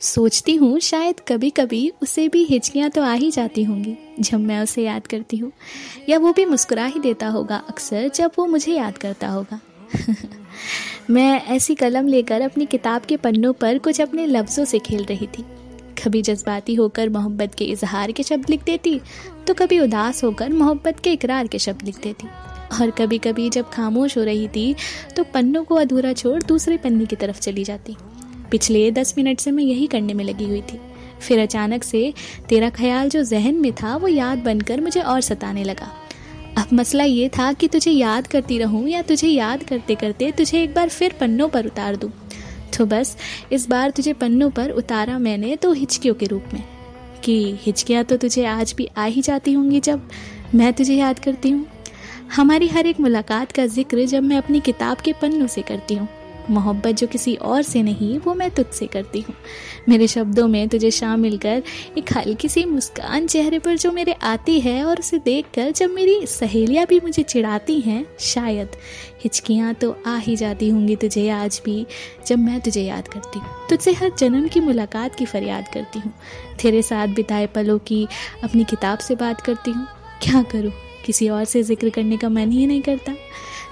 सोचती हूँ, शायद कभी कभी उसे भी हिचकियाँ तो आ ही जाती होंगी, जब मैं उसे याद करती हूँ। या वो भी मुस्कुरा ही देता होगा, अक्सर जब वो मुझे याद करता होगा। मैं ऐसी कलम लेकर अपनी किताब के पन्नों पर कुछ अपने लफ्ज़ों से खेल रही थी। कभी जज्बाती होकर मोहब्बत के इजहार के शब्द लिख देती तो कभी उदास होकर मोहब्बत के इकरार के शब्द लिख देती। और कभी कभी जब खामोश हो रही थी तो पन्नों को अधूरा छोड़ दूसरे पन्ने की तरफ़ चली जाती। पिछले दस मिनट से मैं यही करने में लगी हुई थी। फिर अचानक से तेरा ख्याल जो जहन में था, वो याद बनकर मुझे और सताने लगा। अब मसला ये था कि तुझे याद करती रहूँ या तुझे याद करते करते तुझे एक बार फिर पन्नों पर उतार दूँ। तो बस, इस बार तुझे पन्नों पर उतारा मैंने तो हिचकियों के रूप में। कि हिचकियाँ तो तुझे आज भी आ ही जाती होंगी जब मैं तुझे याद करती हूँ। हमारी हर एक मुलाकात का ज़िक्र जब मैं अपनी किताब के पन्नों से करती हूँ। मोहब्बत जो किसी और से नहीं, वो मैं तुझसे करती हूँ। मेरे शब्दों में तुझे शामिल कर एक हल्की सी मुस्कान चेहरे पर जो मेरे आती है और उसे देखकर जब मेरी सहेलियाँ भी मुझे चिढ़ाती हैं, शायद हिचकियाँ तो आ ही जाती होंगी तुझे आज भी, जब मैं तुझे याद करती हूँ। तुझसे हर जन्म की मुलाकात की फरियाद करती हूँ। तेरे साथ बिताए पलों की अपनी किताब से बात करती हूँ। क्या करूँ? किसी और से ज़िक्र करने का मन ही नहीं करता।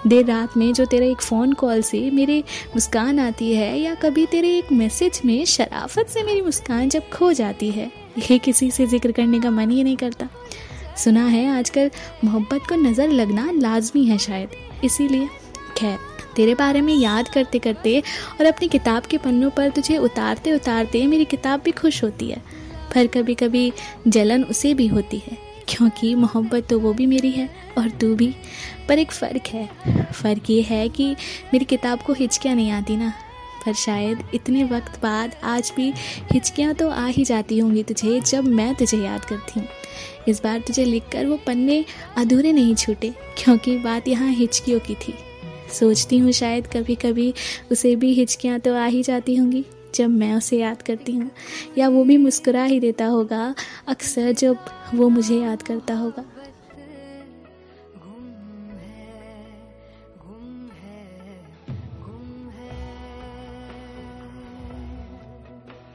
देर रात में जो तेरे एक फ़ोन कॉल से मेरे मुस्कान आती है या कभी तेरे एक मैसेज में शराफत से मेरी मुस्कान जब खो जाती है, ये किसी से ज़िक्र करने का मन ही नहीं करता। सुना है आजकल मोहब्बत को नज़र लगना लाजमी है शायद, इसीलिए। खैर, तेरे बारे में याद करते करते और अपनी किताब के पन्नों पर तुझे उतारते उतारते मेरी किताब भी खुश होती है, पर कभी कभी जलन उसे भी होती है। क्योंकि मोहब्बत तो वो भी मेरी है और तू भी। पर एक फ़र्क है। फ़र्क ये है कि मेरी किताब को हिचकियाँ नहीं आती ना। पर शायद इतने वक्त बाद आज भी हिचकियाँ तो आ ही जाती होंगी तुझे जब मैं तुझे याद करती हूँ। इस बार तुझे लिखकर वो पन्ने अधूरे नहीं छूटे, क्योंकि बात यहाँ हिचकियों की थी। सोचती हूँ शायद कभी कभी उसे भी हिचकियाँ तो आ ही जाती होंगी। जब मैं उसे याद करती हूँ, या वो भी मुस्कुरा ही देता होगा, अक्सर जब वो मुझे याद करता होगा।